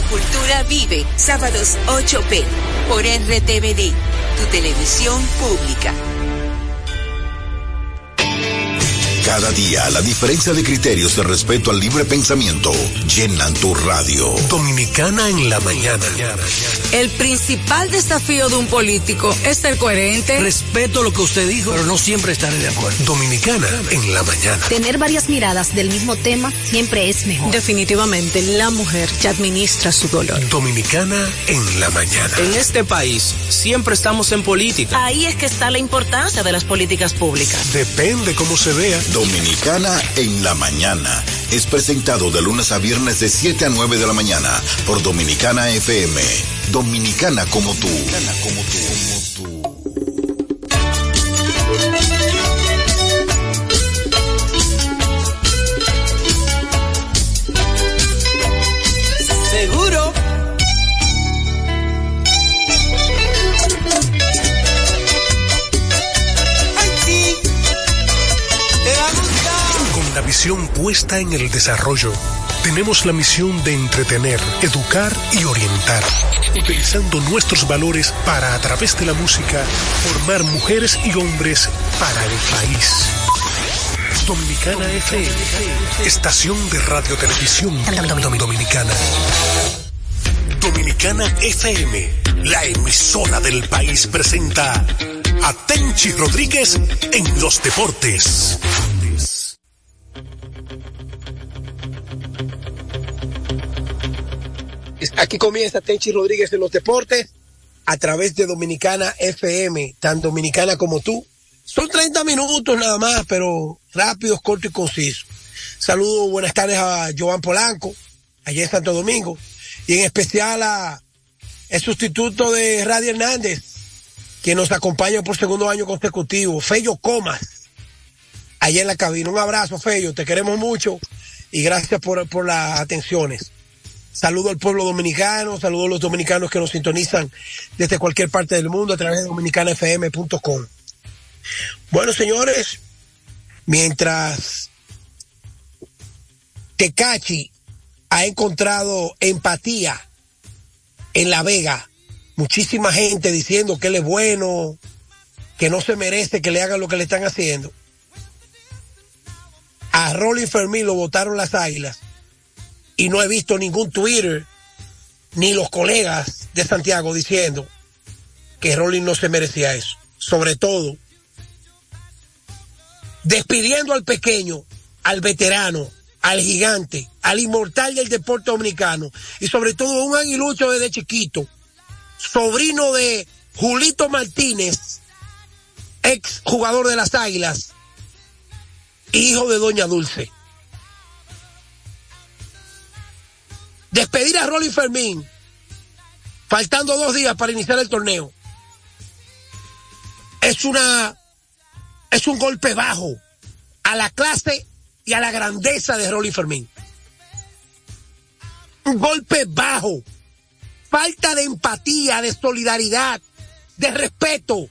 La cultura vive, sábados 8 p. por RTVD, tu televisión pública. Cada día la diferencia de criterios de respeto al libre pensamiento llenan tu radio. Dominicana en la mañana. El principal desafío de un político es ser coherente. Respeto lo que usted dijo, pero no siempre estaré de acuerdo. Dominicana en la mañana. Tener varias miradas del mismo tema siempre es mejor. Definitivamente, la mujer ya administra su dolor. Dominicana en la mañana. En este país siempre estamos en política. Ahí es que está la importancia de las políticas públicas. Depende cómo se vea. Dominicana en la mañana. Es presentado de lunes a viernes de 7 a 9 de la mañana por Dominicana FM. Dominicana como tú. Dominicana como tú. La visión puesta en el desarrollo, tenemos la misión de entretener, educar y orientar, utilizando nuestros valores para, a través de la música, formar mujeres y hombres para el país. Dominicana FM, estación de radio televisión dominicana. Dominicana FM, la emisora del país presenta a Rodríguez en los deportes. Aquí comienza Tenchi Rodríguez en los deportes a través de Dominicana FM, tan dominicana como tú. Son 30 minutos nada más, pero rápidos, cortos y concisos. Saludos, buenas tardes a Joan Polanco, allá en Santo Domingo, y en especial a sustituto de Radio Hernández, que nos acompaña por segundo año consecutivo, Fello Comas, allá en la cabina. Un abrazo, Fello, te queremos mucho y gracias por, por las atenciones. Saludo al pueblo dominicano, saludo a los dominicanos que nos sintonizan desde cualquier parte del mundo a través de dominicanafm.com. Bueno, señores, mientras Tecachi ha encontrado empatía en La Vega, muchísima gente diciendo que él es bueno, que no se merece que le hagan lo que le están haciendo. A Rolly Fermín lo votaron las águilas y no he visto ningún Twitter ni los colegas de Santiago diciendo que Rolling no se merecía eso. Sobre todo, despidiendo al pequeño, al veterano, al gigante, al inmortal del deporte dominicano y sobre todo un aguilucho desde chiquito, sobrino de Julito Martínez, ex jugador de las Águilas, hijo de Doña Dulce. Despedir a Rolly Fermín, faltando dos días para iniciar el torneo, es una, es un golpe bajo a la clase y a la grandeza de Rolly Fermín. Un golpe bajo, falta de empatía, de solidaridad, de respeto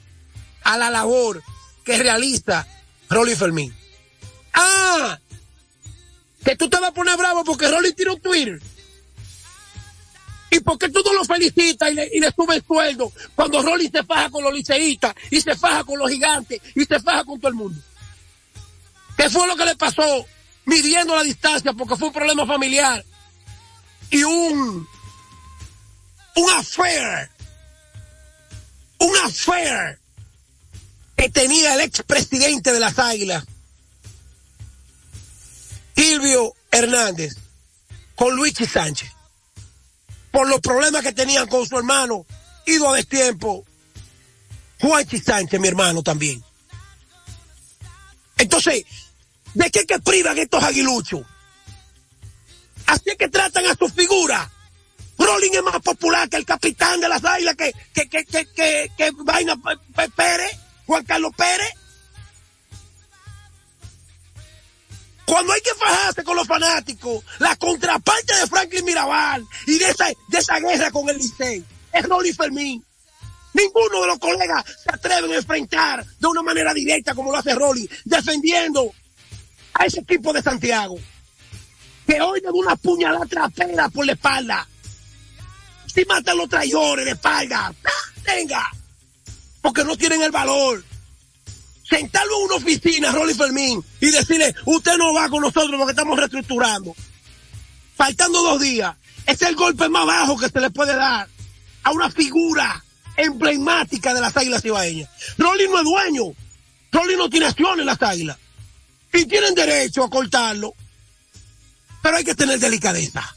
a la labor que realiza Rolly Fermín. Ah, que tú te vas a poner bravo porque Rolly tiró un Twitter. ¿Y por qué tú no lo felicitas y le, y le subes el sueldo cuando Rolly se faja con los liceístas y se faja con los gigantes y se faja con todo el mundo? ¿Qué fue lo que le pasó midiendo la distancia porque fue un problema familiar y un un affair un affair que tenía el expresidente de las Águilas Silvio Hernández con Luigi Sánchez por los problemas que tenían con su hermano, ido a destiempo, Juanchi Sánchez, mi hermano también. Entonces, ¿de qué que privan estos aguiluchos? Así es que tratan a su figura. Rolling es más popular que el capitán de las águilas, que, que, que, que, que, que Vaina Pérez, Juan Carlos Pérez. Cuando hay que fajarse con los fanáticos, la contraparte de Franklin Mirabal y de esa, de esa guerra con el Licey es Rolly Fermín. Ninguno de los colegas se atreven a enfrentar de una manera directa como lo hace Rolly, defendiendo a ese equipo de Santiago. Que hoy le da una puñalada trapera por la espalda Si matan los traidores de espalda, venga, porque no tienen el valor. Sentarlo en una oficina, Rolly Fermín, y decirle, usted no va con nosotros porque estamos reestructurando. Faltando dos días. Es el golpe más bajo que se le puede dar a una figura emblemática de las águilas ibaeñas. Rolly no es dueño. Rolly no tiene acción en las águilas. Y tienen derecho a cortarlo. Pero hay que tener delicadeza.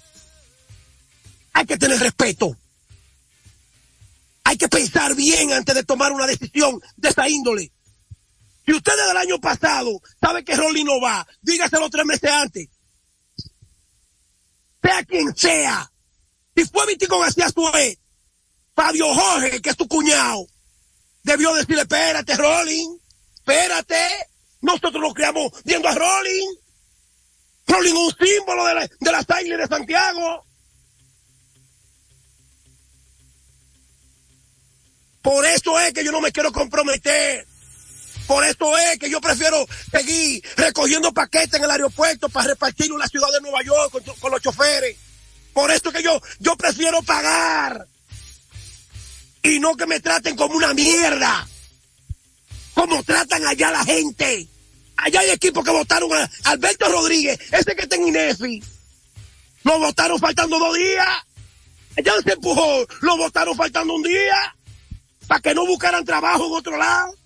Hay que tener respeto. Hay que pensar bien antes de tomar una decisión de esa índole. Si usted desde el año pasado sabe que Rolly no va, dígaselo tres meses antes. Sea quien sea. Si fue Vitico García Suez, Fabio Jorge, que es tu cuñado, debió decirle, espérate, Rolling, espérate. Nosotros nos creamos viendo a Rolling. Rolling un símbolo de, la, de las águilas de Santiago. Por eso es que yo no me quiero comprometer. Por eso es que yo prefiero seguir recogiendo paquetes en el aeropuerto para repartirlo en la ciudad de Nueva York con, los choferes. Por eso es que yo, yo prefiero pagar. Y no que me traten como una mierda. Como tratan allá la gente. Allá hay equipos que votaron a Alberto Rodríguez, ese que está en INEFI. Lo votaron faltando dos días. Allá se empujó, lo votaron faltando un día. Para que no buscaran trabajo en otro lado.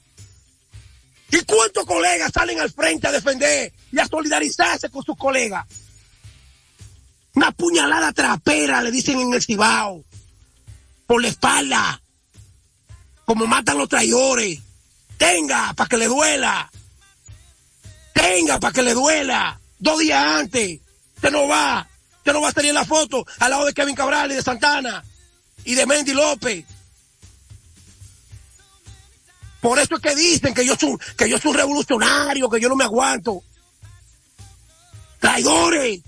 ¿Y cuántos colegas salen al frente a defender y a solidarizarse con sus colegas? Una puñalada trapera, le dicen en el Cibao. Por la espalda. Como matan los traidores. Tenga, para que le duela. Tenga, para que le duela. Dos días antes. Usted no va. Usted no va a salir en la foto al lado de Kevin Cabral y de Santana. Y de Mendy López. Por eso es que dicen que yo soy, que yo soy un revolucionario, que yo no me aguanto. Traidores.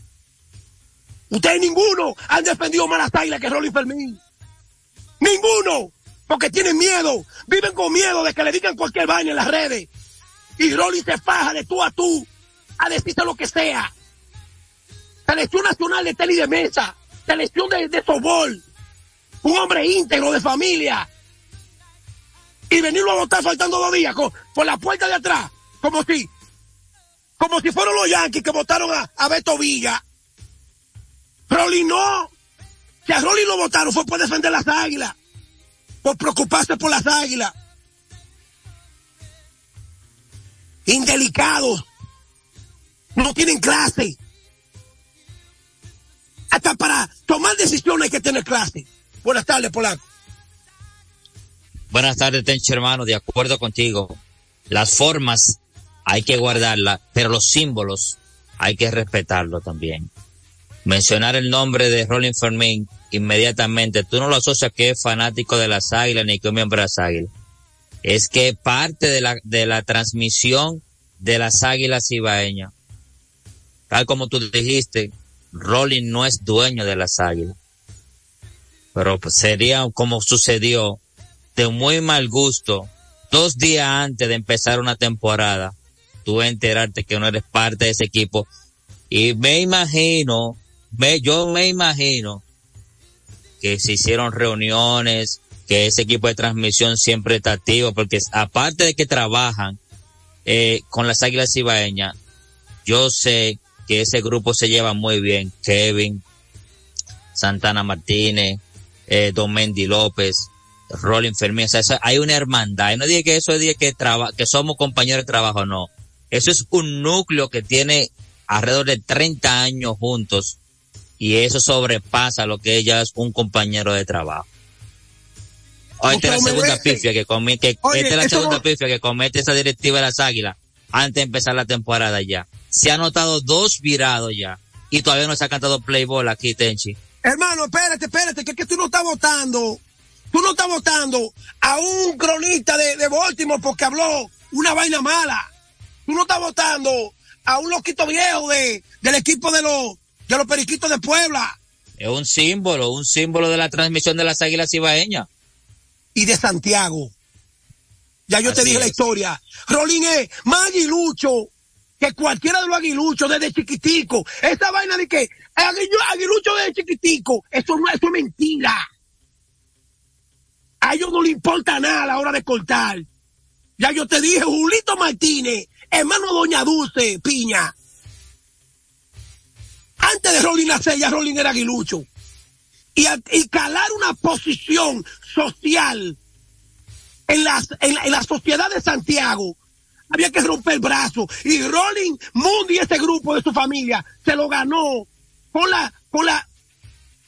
Ustedes ninguno han defendido más las águilas que Rolly Fermín. Ninguno. Porque tienen miedo. Viven con miedo de que le digan cualquier vaina en las redes. Y Rolly se faja de tú a tú a decirte lo que sea. Selección nacional de tele y de mesa. Selección de, de softball. Un hombre íntegro de familia y venirlo a votar faltando dos días por la puerta de atrás, como si, como si fueron los Yankees que votaron a, a Beto Villa. Rolly no. Si a Rolly lo votaron fue por defender las águilas, por preocuparse por las águilas. Indelicados. No tienen clase. Hasta para tomar decisiones hay que tener clase. Buenas tardes, Polaco. Buenas tardes, Tencho hermano, de acuerdo contigo. Las formas hay que guardarlas, pero los símbolos hay que respetarlo también. Mencionar el nombre de Rolling Fermín inmediatamente, tú no lo asocias que es fanático de las águilas ni que es miembro de las águilas. Es que parte de la, de la transmisión de las águilas ibaeñas. Tal como tú dijiste, Rolling no es dueño de las águilas. Pero sería como sucedió de muy mal gusto, dos días antes de empezar una temporada, tú enterarte que no eres parte de ese equipo. Y me imagino, me, yo me imagino que se hicieron reuniones, que ese equipo de transmisión siempre está activo, porque aparte de que trabajan eh, con las Águilas Ibaeñas, yo sé que ese grupo se lleva muy bien. Kevin, Santana Martínez, eh, Don Mendy López, Rolling Fermín. O sea, hay una hermandad. Y no diga que eso es que, traba, que somos compañeros de trabajo, no. Eso es un núcleo que tiene alrededor de 30 años juntos y eso sobrepasa lo que ella es un compañero de trabajo. esta es la segunda pifia que comete, esta es la segunda pifia que comete esa directiva de las águilas antes de empezar la temporada ya. Se ha notado dos virados ya y todavía no se ha cantado playball aquí, Tenchi. Hermano, espérate, espérate, que, que tú no estás votando Tú no estás votando a un cronista de, de Baltimore porque habló una vaina mala. Tú no estás votando a un loquito viejo de, del equipo de los, de los periquitos de Puebla. Es un símbolo, un símbolo de la transmisión de las águilas ibaeñas. Y de Santiago. Ya yo Así te dije es. la historia. Rolín es más aguilucho que cualquiera de los aguiluchos desde chiquitico. Esa vaina de que aguilucho desde chiquitico, eso no eso es mentira. A ellos no le importa nada a la hora de cortar. Ya yo te dije, Julito Martínez, hermano Doña Dulce Piña. Antes de Rolling nacer, ya Rolling era aguilucho. Y, y calar una posición social en, las, en, la, sociedad de Santiago había que romper el brazo. Y Rolling Mundi ese grupo de su familia se lo ganó con la, con la,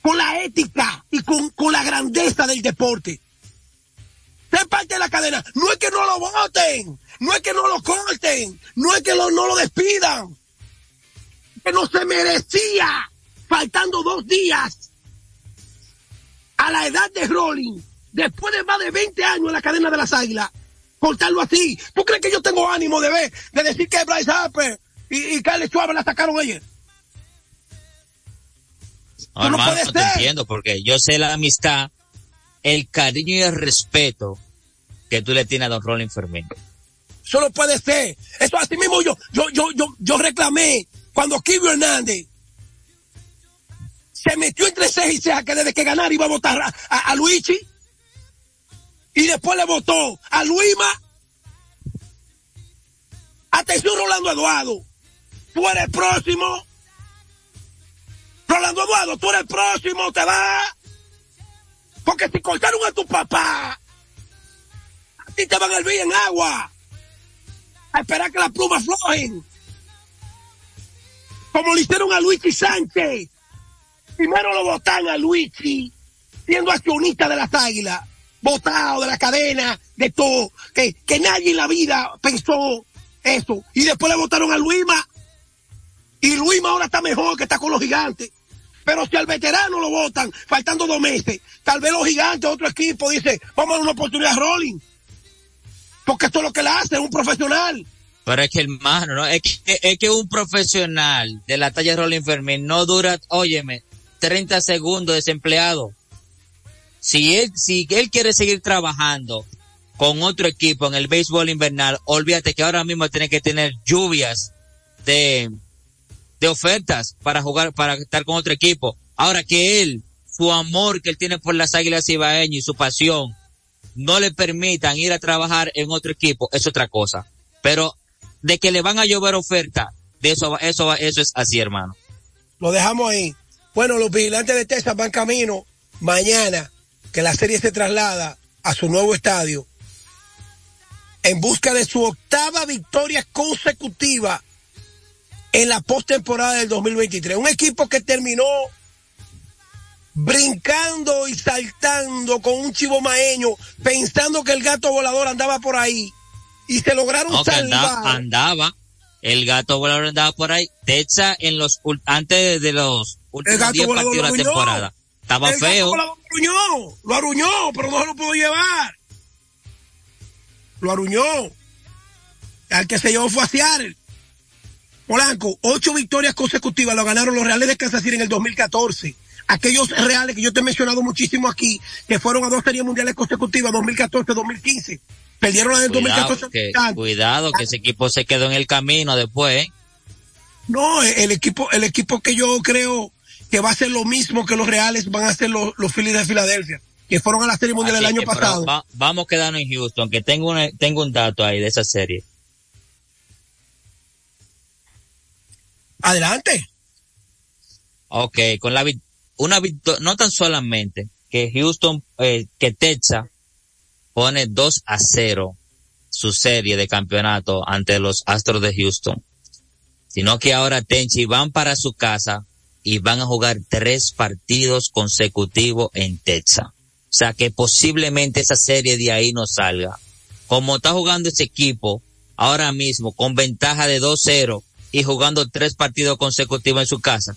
con la ética y con, con la grandeza del deporte. Parte de la cadena. No es que no lo voten, no es que no lo corten, no es que lo, no lo despidan. Que no se merecía, faltando dos días a la edad de Rolling, después de más de 20 años en la cadena de las águilas, cortarlo así. ¿Tú crees que yo tengo ánimo de ver, de decir que Bryce Harper y, y Carly Schwarber la sacaron ayer? No, hermano, no, te entiendo, porque yo sé la amistad, el cariño y el respeto que tú le tienes a Don Rolling Fermín. Eso no puede ser. Eso así mismo yo, yo, yo, yo, yo reclamé cuando Kivio Hernández se metió entre ceja y ceja que desde que ganara iba a votar a, a, a Luigi y después le votó a Luima. Atención, Rolando Eduardo. Tú eres el próximo. Rolando Eduardo, tú eres el próximo, te va. Porque si cortaron a tu papá, a ti te van a hervir en agua. A esperar que las plumas flojen. Como le hicieron a Luigi Sánchez. Primero lo votan a Luigi, siendo accionista de las águilas votado de la cadena, de todo, que, que nadie en la vida pensó eso. Y después le votaron a Luima. Y Luima ahora está mejor que está con los gigantes. Pero si al veterano lo votan, faltando dos meses, tal vez los gigantes, otro equipo, dice, vamos a dar una oportunidad a Rolling. Porque esto es lo que le hace, un profesional. Pero es que hermano, ¿no? Es que, es que un profesional de la talla de Rolling Fermín no dura, óyeme, 30 segundos desempleado si él, si él quiere seguir trabajando con otro equipo en el béisbol invernal, olvídate que ahora mismo tiene que tener lluvias de, de ofertas para jugar, para estar con otro equipo. Ahora que él, su amor que él tiene por las águilas ibaeñas y su pasión, no le permitan ir a trabajar en otro equipo, es otra cosa. Pero de que le van a llover ofertas, de eso, eso, eso es así, hermano. Lo dejamos ahí. Bueno, los vigilantes de Texas van camino mañana que la serie se traslada a su nuevo estadio en busca de su octava victoria consecutiva en la postemporada del 2023. Un equipo que terminó brincando y saltando con un chivo maeño, pensando que el gato volador andaba por ahí y se lograron no, salvar. Andaba, andaba, el gato volador andaba por ahí. Techa en los antes de los últimos 10 partidos de la temporada. Estaba el feo. Lo aruñó, lo aruñó, pero no se lo pudo llevar. Lo aruñó. Al que se llevó fue a Seattle. Polanco, ocho victorias consecutivas lo ganaron los Reales de Kansas City en el 2014. Aquellos Reales que yo te he mencionado muchísimo aquí, que fueron a dos series mundiales consecutivas, 2014-2015. Perdieron la del Cuidado, 2014. que, cuidado, que ese equipo se quedó en el camino después. ¿eh? No, el equipo, el equipo que yo creo que va a ser lo mismo que los Reales van a ser los, los Phillies de Filadelfia, que fueron a la Serie Mundial Así el año que, pasado. va- vamos quedando en Houston, que tengo, una- tengo un dato ahí de esa serie. Adelante. Ok, con la una victoria, no tan solamente que Houston, eh, que Texas pone 2 a 0 su serie de campeonato ante los Astros de Houston, sino que ahora Tenchi van para su casa y van a jugar tres partidos consecutivos en Texas. O sea que posiblemente esa serie de ahí no salga. Como está jugando ese equipo ahora mismo con ventaja de 2-0 y jugando tres partidos consecutivos en su casa,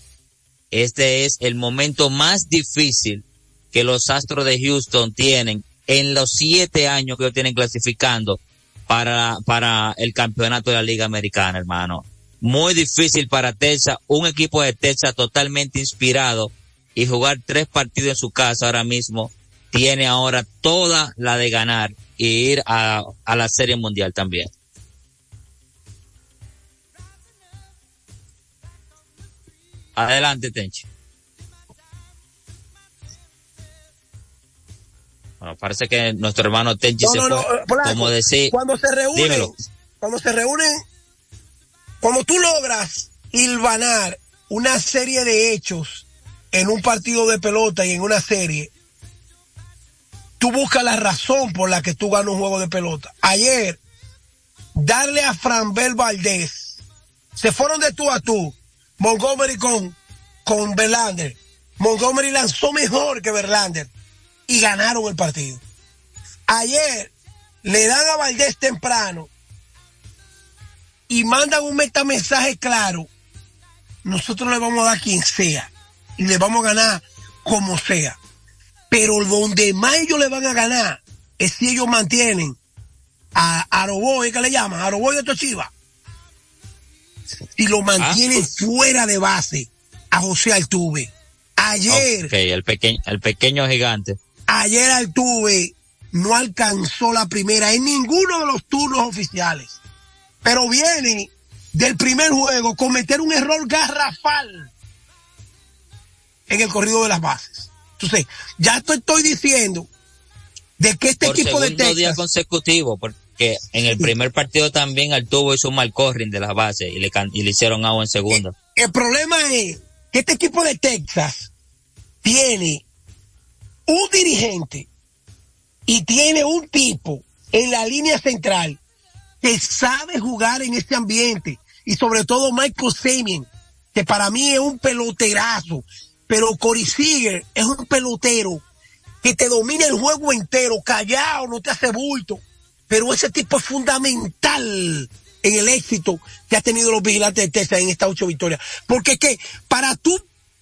este es el momento más difícil que los Astros de Houston tienen en los siete años que tienen clasificando para, para el campeonato de la Liga Americana, hermano. Muy difícil para Texas, un equipo de Texas totalmente inspirado y jugar tres partidos en su casa ahora mismo tiene ahora toda la de ganar y ir a, a la Serie Mundial también. Adelante, Tenchi. Bueno, parece que nuestro hermano Tenchi se no, fue. eh, como decir, Cuando se reúnen, dímelo. cuando se reúnen, cuando tú logras hilvanar una serie de hechos en un partido de pelota y en una serie, tú buscas la razón por la que tú ganas un juego de pelota. Ayer, darle a Franbel Valdés, se fueron de tú a tú, Montgomery con, con Verlander. Montgomery lanzó mejor que Verlander y ganaron el partido. Ayer le dan a Valdés temprano y mandan un metamensaje claro. Nosotros le vamos a dar quien sea y le vamos a ganar como sea. Pero donde más ellos le van a ganar es si ellos mantienen a Aroboy, que le llaman, Aroboy de Tochiva. Y lo mantienen fuera de base a José Altuve. Ayer, el pequeño, el pequeño gigante. ayer Altuve no alcanzó la primera en ninguno de los turnos oficiales. Pero viene del primer juego cometer un error garrafal en el corrido de las bases. Entonces, ya te estoy diciendo de que este Por equipo de día Texas, porque en el primer partido también Altuvo hizo un mal corring de las bases y le, y le hicieron agua en segunda. el problema es que este equipo de Texas tiene un dirigente y tiene un tipo en la línea central que sabe jugar en este ambiente y sobre todo Michael Semien, que para mí es un peloterazo, pero Corey Seager es un pelotero que te domina el juego entero, callado, no te hace bulto, pero ese tipo es fundamental en el éxito que ha tenido los vigilantes de Texas en estas ocho victorias, porque es que para tú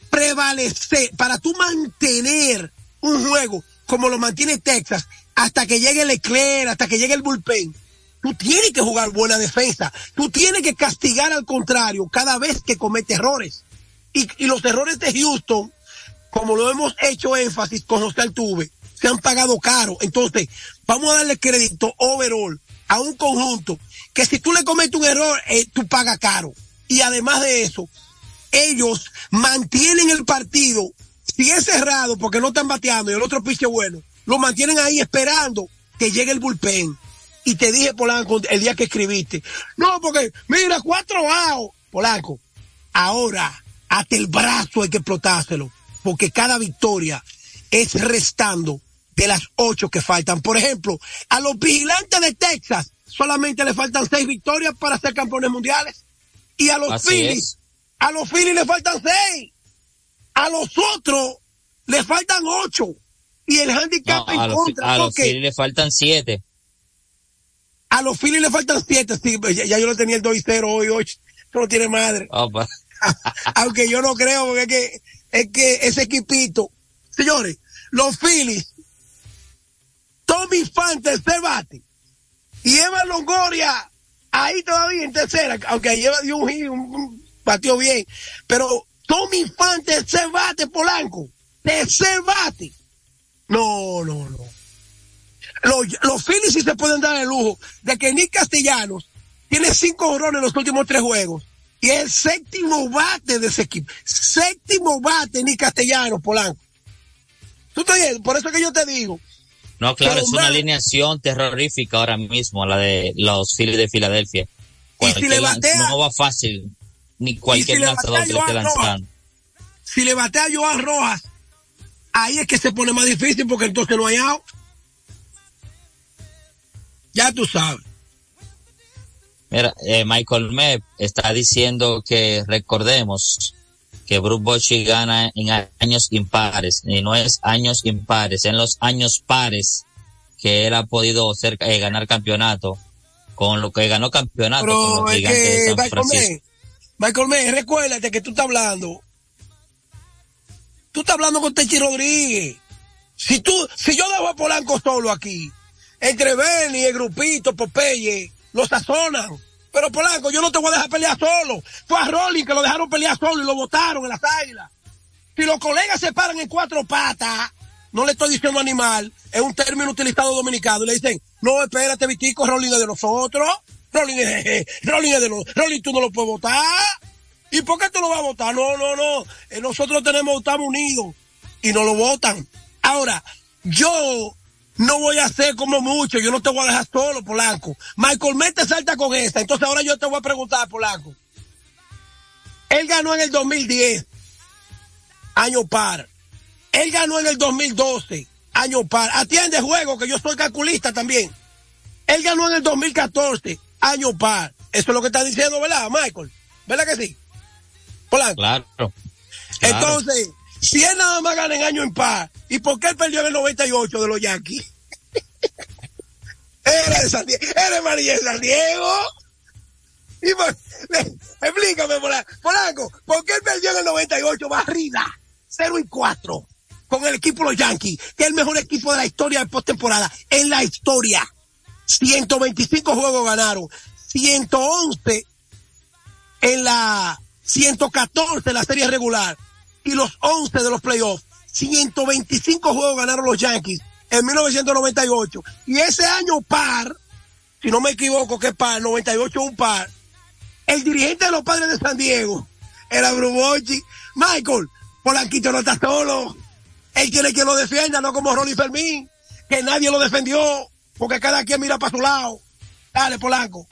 prevalecer, para tú mantener un juego como lo mantiene Texas, hasta que llegue Leclerc, hasta que llegue el bullpen, tú tienes que jugar buena defensa, tú tienes que castigar al contrario cada vez que comete errores. Y, los errores de Houston, como lo hemos hecho énfasis con José Altuve, se han pagado caro. Entonces, vamos a darle crédito overall a un conjunto que si tú le cometes un error, eh, tú pagas caro. Y además de eso, ellos mantienen el partido, si es cerrado porque no están bateando y el otro piche bueno, lo mantienen ahí esperando que llegue el bullpen. Y te dije, Polanco, el día que escribiste, no, porque mira, cuatro outs, Polanco, ahora hasta el brazo hay que explotárselo, porque cada victoria es restando de las ocho que faltan. Por ejemplo, a los vigilantes de Texas solamente le faltan seis victorias para ser campeones mundiales. Y a los Así Phillies, es. a los Phillies le faltan seis. A los otros le faltan ocho. Y el handicap No, en a los, contra. a los Phillies le faltan siete. a los Phillies le faltan siete. Sí, pues ya, ya yo lo tenía el 2 y 0 hoy, 8. Eso no tiene madre. Opa. Aunque yo no creo, porque es que, es que ese equipito, señores, los Phillies, Tommy Fan, tercer bate, y Eva Longoria, ahí todavía en tercera, aunque lleva dio un, un, bien, pero Tommy Fan, tercer bate, Polanco, tercer bate. No, no, no. Los, los Phillies sí se pueden dar el lujo de que Nick Castellanos tiene cinco jorrones en los últimos tres juegos y es el séptimo bate de ese equipo. Séptimo bate Nick Castellanos, Polanco. ¿Tú te? Por eso que yo te digo. No, claro, Pero, es una alineación terrorífica ahora mismo, la de los Phillies de Filadelfia. Y si Cualquier le lan- batea- no va fácil, ni cualquier lanzador que le esté lanzando. Si le batea a Joan Rojas, ahí es que se pone más difícil porque entonces no hay out. Ya tú sabes. Mira, eh, Michael Mepp está diciendo que recordemos que Bruce Bochy gana en años impares, y no es años impares, en los años pares que él ha podido ser, eh, ganar campeonato, con lo que ganó campeonato con Pero los es gigantes de que, San Michael Francisco. May, Michael May, recuérdate que tú estás hablando. Tú estás hablando con Techi Rodríguez. Si tú, si yo dejo a Polanco solo aquí, entre Benny, el grupito, Popeye, lo sazonan. Pero Polanco, yo no te voy a dejar pelear solo. Fue a Rolling que lo dejaron pelear solo y lo botaron en las águilas. Si los colegas se paran en cuatro patas, no le estoy diciendo animal, es un término utilizado dominicano, y le dicen, no, espérate, Vitico, Rolling es de nosotros, Rolling es, Rolling es de nosotros, Rolling tú no lo puedes votar. ¿Y por qué tú lo vas a votar? No, no, no, eh, nosotros tenemos, estamos unidos y no lo votan. Ahora, yo no voy a hacer como mucho, yo no te voy a dejar solo, Polanco. Michael Mete salta con esta, entonces ahora yo te voy a preguntar, Polanco. Él ganó en el 2010, año par. Él ganó en el 2012, año par. Atiende juego, que yo soy calculista también. Él ganó en el 2014, año par. Eso es lo que está diciendo, ¿verdad, Michael? ¿Verdad que sí? Polanco. Claro. Entonces, si él nada más gana en año en par, ¿y por qué él perdió en el 98 de los Yankees? Era de San Diego, era María de San Diego. Y por, explícame, Polanco, ¿por qué él perdió en el 98 barrida? 0 y 4 con el equipo de los Yankees, que es el mejor equipo de la historia de postemporada, en la historia. 125 juegos ganaron, 111 en la 114 en la serie regular y los 11 de los playoffs. 125 juegos ganaron los Yankees en 1998. Y ese año par, si no me equivoco, que par, 98 un par, el dirigente de los padres de San Diego era Brubochi. Michael, Polanquito no está solo. Él quiere que lo defienda, no como Ronnie Fermín, que nadie lo defendió, porque cada quien mira para su lado. Dale, Polanco.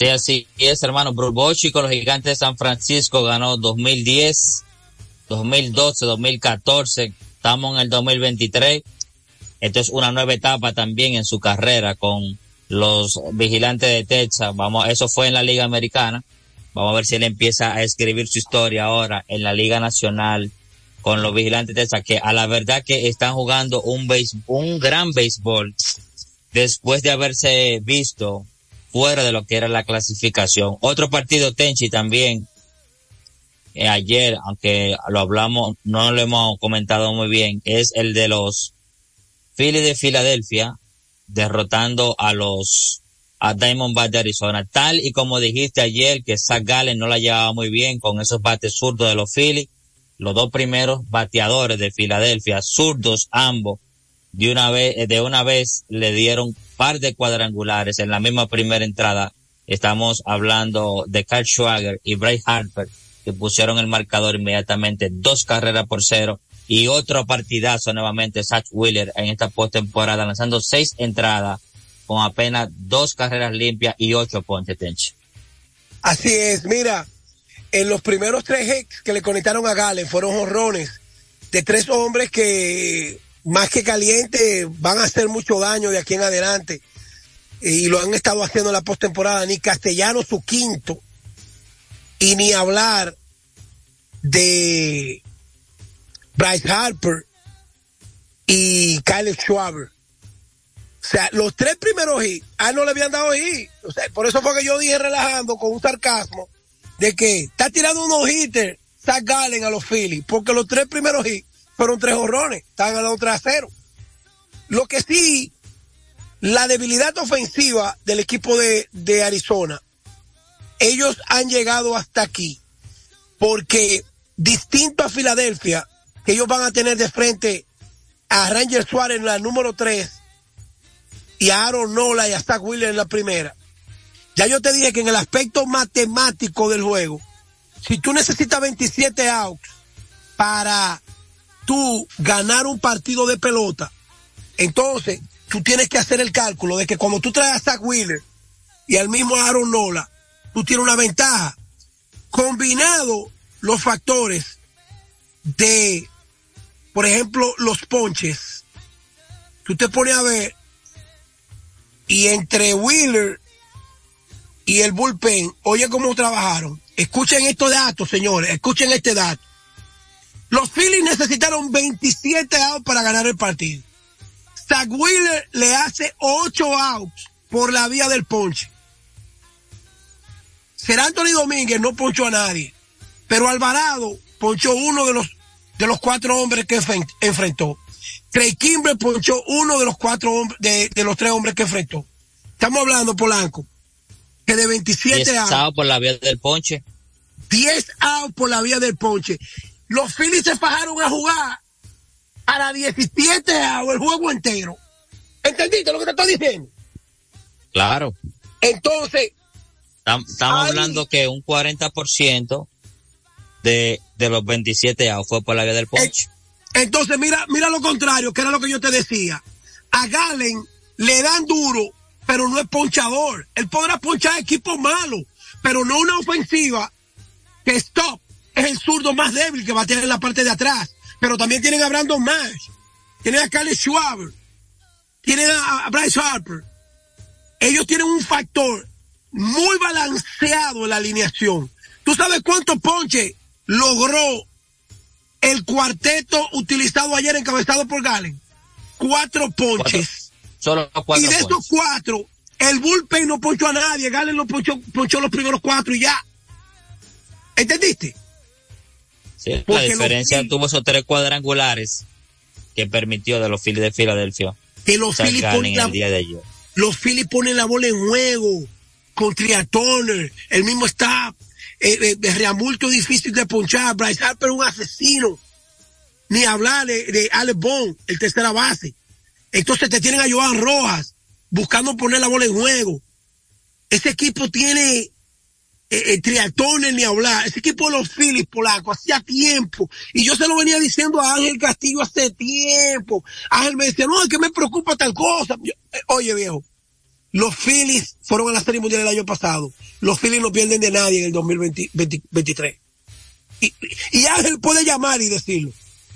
Sí, así es, hermano. Brubochi con los gigantes de San Francisco ganó 2010, 2012, 2014 Estamos en el 2023. Esto es una nueva etapa también en su carrera con los vigilantes de Texas. Vamos, eso fue en la Liga Americana. Vamos a ver si él empieza a escribir su historia ahora en la Liga Nacional con los vigilantes de Texas, que a la verdad que están jugando un un gran béisbol después de haberse visto fuera de lo que era la clasificación. Otro partido Tenchi también eh, ayer, aunque lo hablamos, no lo hemos comentado muy bien, es el de los Phillies de Filadelfia derrotando a los a Diamondbacks de Arizona, tal y como dijiste ayer que Zach Gallen no la llevaba muy bien con esos bates zurdos de los Phillies, los dos primeros bateadores de Filadelfia, zurdos ambos, de una vez, de una vez le dieron par de cuadrangulares en la misma primera entrada. Estamos hablando de Carl Schwager y Bryce Harper, que pusieron el marcador inmediatamente, dos carreras por cero y otro partidazo nuevamente, Zach Wheeler en esta postemporada, lanzando seis entradas con apenas dos carreras limpias y ocho ponches. Así es, mira, en los primeros tres hits que le conectaron a Galen fueron jorrones de tres hombres que más que caliente van a hacer mucho daño de aquí en adelante y lo han estado haciendo en la postemporada, ni Castellano su quinto, y ni hablar de Bryce Harper y Kyle Schwaber. O sea, los tres primeros hits, a no le habían dado hit. O sea, por eso fue que yo dije relajando con un sarcasmo de que está tirando unos hitters Zach Gallen a los Phillies, porque los tres primeros hits fueron tres horrones, están ganando 3 a 0. Lo que sí, la debilidad ofensiva del equipo de, de Arizona ellos han llegado hasta aquí porque distinto a Filadelfia, que ellos van a tener de frente a Ranger Suárez en la número 3 y a Aaron Nola y a Zach Wheeler en la primera. Ya yo te dije que en el aspecto matemático del juego, si tú necesitas 27 outs para tú ganar un partido de pelota, entonces tú tienes que hacer el cálculo de que cuando tú traes a Zach Wheeler y al mismo Aaron Nola, tú tienes una ventaja. Combinado los factores de, por ejemplo, los ponches, tú te pones a ver, y entre Wheeler y el bullpen, oye cómo trabajaron. Escuchen estos datos, señores, escuchen este dato. Los Phillies necesitaron 27 outs para ganar el partido. Zach Wheeler le hace 8 outs por la vía del ponche. Ser Anthony Domínguez no ponchó a nadie, pero Alvarado ponchó uno de los, de los cuatro hombres que enfrentó. Craig Kimber ponchó uno de los cuatro hombres, de, los tres hombres que enfrentó. Estamos hablando, Polanco, que de 27 outs. por la vía del ponche. 10 outs por la vía del ponche. Los Phillies se fajaron a jugar a la 17 outs el juego entero. ¿Entendiste lo que te estoy diciendo? Claro. Entonces, Estamos hablando que un 40% de, de los 27 outs fue por la vía del ponche. Entonces, mira, mira lo contrario, que era lo que yo te decía. A Galen le dan duro, pero no es ponchador. Él podrá ponchar equipos malos, pero no una ofensiva que stop es el zurdo más débil que va a tener en la parte de atrás. Pero también tienen a Brandon Marsh, tienen a Kyle Schwaber, tienen a, Bryce Harper. Ellos tienen un factor muy balanceado en la alineación. ¿Tú sabes cuánto ponche logró el cuarteto utilizado ayer encabezado por Galen? Cuatro ponches. Solo cuatro y de esos cuatro, el bullpen no ponchó a nadie. Galen lo ponchó, ponchó los primeros cuatro y ya. ¿Entendiste? Sí, la diferencia tuvo esos tres cuadrangulares que permitió de los Phillies de Filadelfia. Que los Phillies en ponen la, los Phillies ponen la bola en juego con Tria Turner, el mismo staff, eh, eh, Reamulto difícil de ponchar, Bryce Harper un asesino, ni hablar de, de Alex Bond, el tercera base. Entonces te tienen a Joan Rojas buscando poner la bola en juego. Ese equipo tiene eh, eh, Tria Turner ni hablar. Ese equipo de los Phillies polacos hacía tiempo. Y yo se lo venía diciendo a Ángel Castillo hace tiempo. Ángel me decía, no, es que me preocupa tal cosa. Yo, eh, oye viejo, los Phillies fueron a la Serie Mundial el año pasado. Los Phillies no pierden de nadie en el 2023. Y, y Ángel puede llamar y decirlo.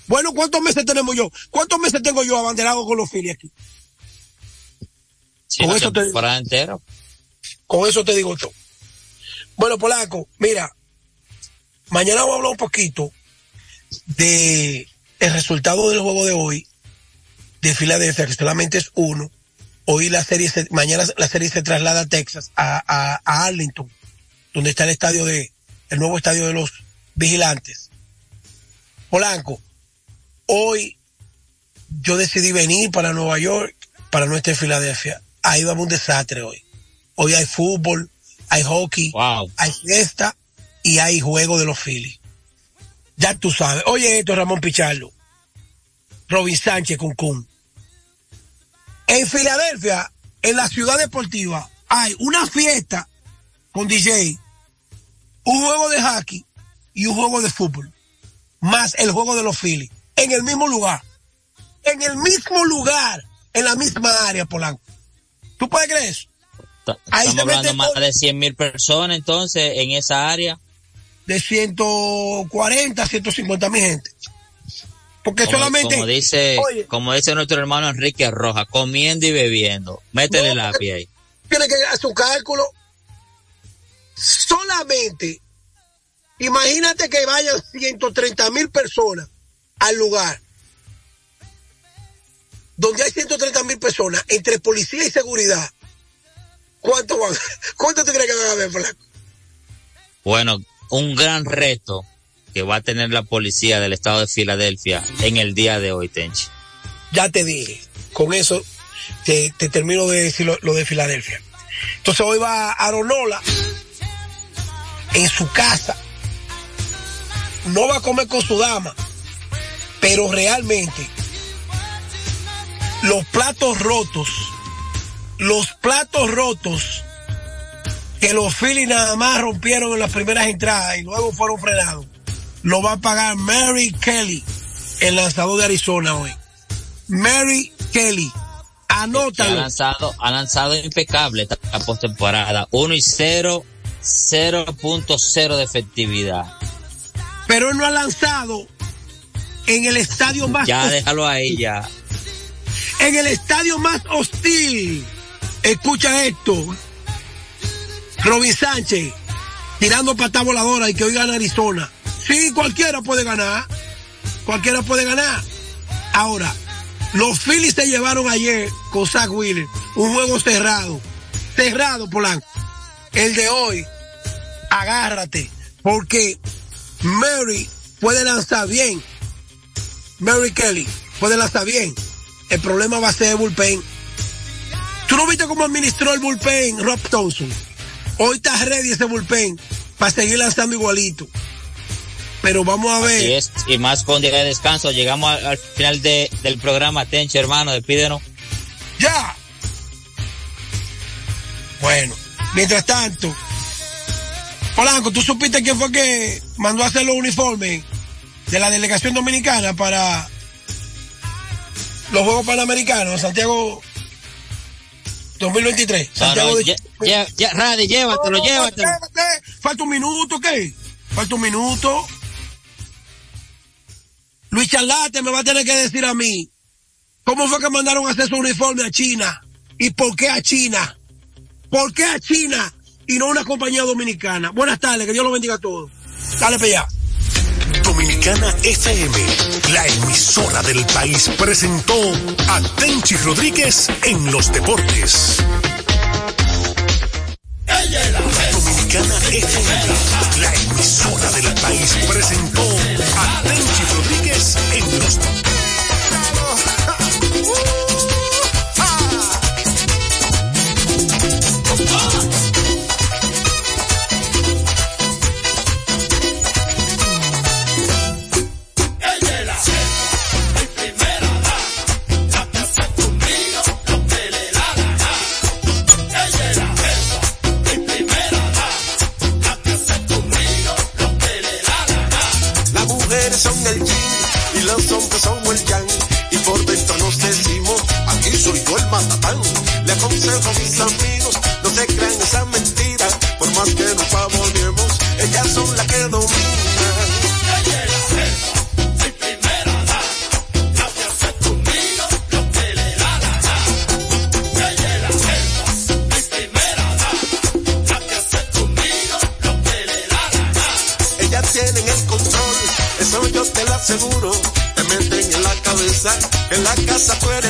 Bueno, ¿cuántos meses tenemos yo? ¿Cuántos meses tengo yo abanderado con los Phillies aquí? Sí, Con eso te- entera. Con eso te digo todo. Bueno, Polaco, mira, mañana vamos a hablar un poquito de el resultado del juego de hoy de Filadelfia, que solamente es uno. Hoy la serie, se- mañana la serie se traslada a Texas, a, a, Arlington, donde está el estadio de, el nuevo estadio de los vigilantes. Polanco, hoy yo decidí venir para Nueva York, para no estar en Filadelfia. Ahí va a haber un desastre hoy. Hoy hay fútbol, hay hockey, Wow. hay fiesta y hay juego de los Phillies. Ya tú sabes. Oye esto, Ramón Pichardo. Robin Sánchez con Kun. En Filadelfia, en la ciudad deportiva, hay una fiesta con DJ, un juego de hockey y un juego de fútbol. Más el juego de los Phillies. En el mismo lugar. En el mismo lugar. En la misma área, Polanco. ¿Tú puedes creer eso? Estamos hablando más de 100 mil personas entonces en esa área. de 140, 150 mil gente. Porque Como, solamente. como dice, Oye, como dice nuestro hermano Enrique Roja, comiendo y bebiendo. Métele No, lápiz ahí. tiene que hacer un cálculo. Solamente. Imagínate que vayan 130 mil personas al lugar. Donde hay 130 mil personas, entre policía y seguridad. ¿Cuánto van? ¿Cuánto tú crees que van a haber, flaco? Bueno, un gran reto que va a tener la policía del estado de Filadelfia en el día de hoy, Tenchi. Ya te dije. Con eso te, te termino de decir lo, lo de Filadelfia. Entonces hoy va Aronola en su casa. No va a comer con su dama. Pero realmente los platos rotos, los platos rotos que los Phillies nada más rompieron en las primeras entradas y luego fueron frenados, lo va a pagar Mary Kelly, el lanzador de Arizona hoy. Mary Kelly. Que ha Anótalo. lanzado, ha lanzado impecable esta postemporada. 1 y 0, 0.0 de efectividad. Pero él no ha lanzado en el estadio más Ya hostil. déjalo ahí ya. En el estadio más hostil. Escucha esto. Robin Sánchez tirando pata voladora y que hoy gana Arizona. Sí, cualquiera puede ganar. Cualquiera puede ganar. Ahora, los Phillies se llevaron ayer con Zach Wheeler un juego cerrado. Cerrado, Polanco. El de hoy, agárrate. Porque Mary puede lanzar bien. Mary Kelly puede lanzar bien. El problema va a ser el bullpen. ¿Tú no viste cómo administró el bullpen Rob Thompson? Hoy está ready ese bullpen para seguir lanzando igualito. Pero vamos a ver. Y, es, y más con día de descanso. Llegamos al, al final de, del programa. Tenchi, hermano, despídenos. ¡Ya! Bueno, mientras tanto, Polanco, ¿tú supiste quién fue que mandó a hacer los uniformes de la delegación dominicana para los Juegos Panamericanos, Santiago 2023. Santiago de- lle- lle- Radi, llévatelo, No, llévatelo. Falta un minuto, ¿qué? Falta un minuto. Luis Charlate me va a tener que decir a mí cómo fue que mandaron a hacer su uniforme a China y por qué a China. ¿Por qué a China y no a una compañía dominicana? Buenas tardes, que Dios lo bendiga a todos. Dale para allá. Dominicana FM, la emisora del país, presentó a Tenchi Rodríguez en los deportes. Dominicana FM, la emisora del país, presentó a Tenchi Rodríguez en los Las son el yin y los hombres son el yang. Y por dentro nos decimos, aquí soy yo el matatán. Le aconsejo a mis amigos, no se crean esa mentira. Por más que nos pavoneemos, en la casa tú eres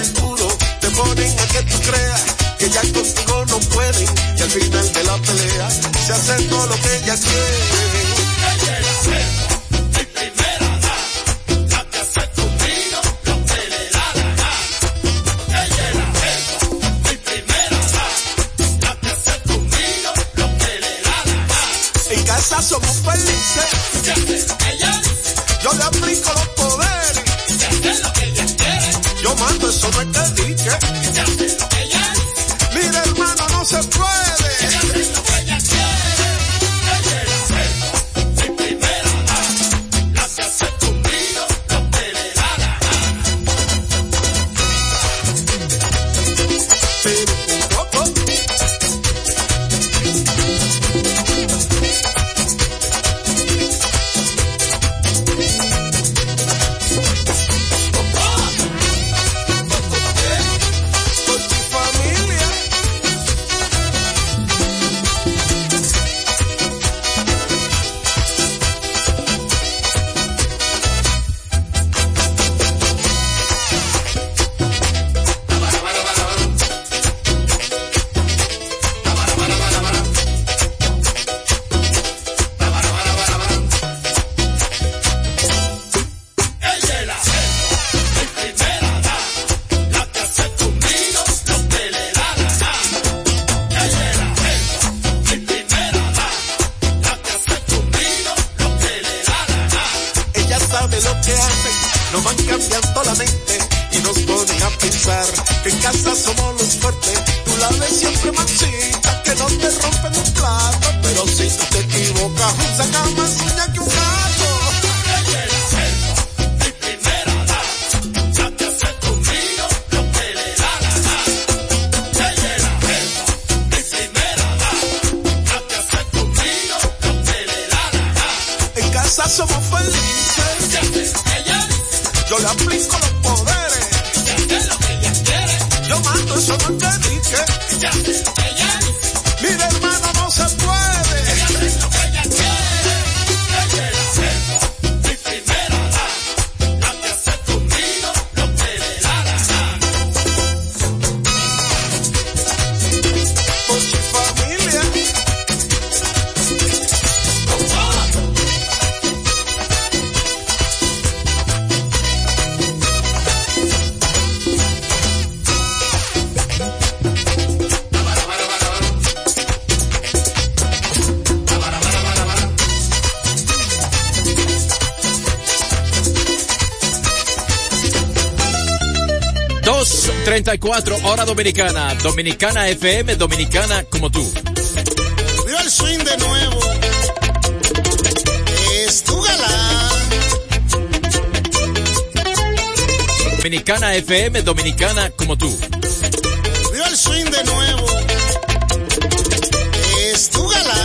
Yo mando van cambiando la mente y nos ponen a pensar que en casa somos los fuertes. Tú la ves siempre manchita, que no te rompen un plato, pero si tú te equivocas, saca más 34, hora dominicana. Dominicana FM, dominicana como tú. Vio el swing de nuevo. Es tu galán. Dominicana FM, dominicana como tú. Vio el swing de nuevo. Es tu galán.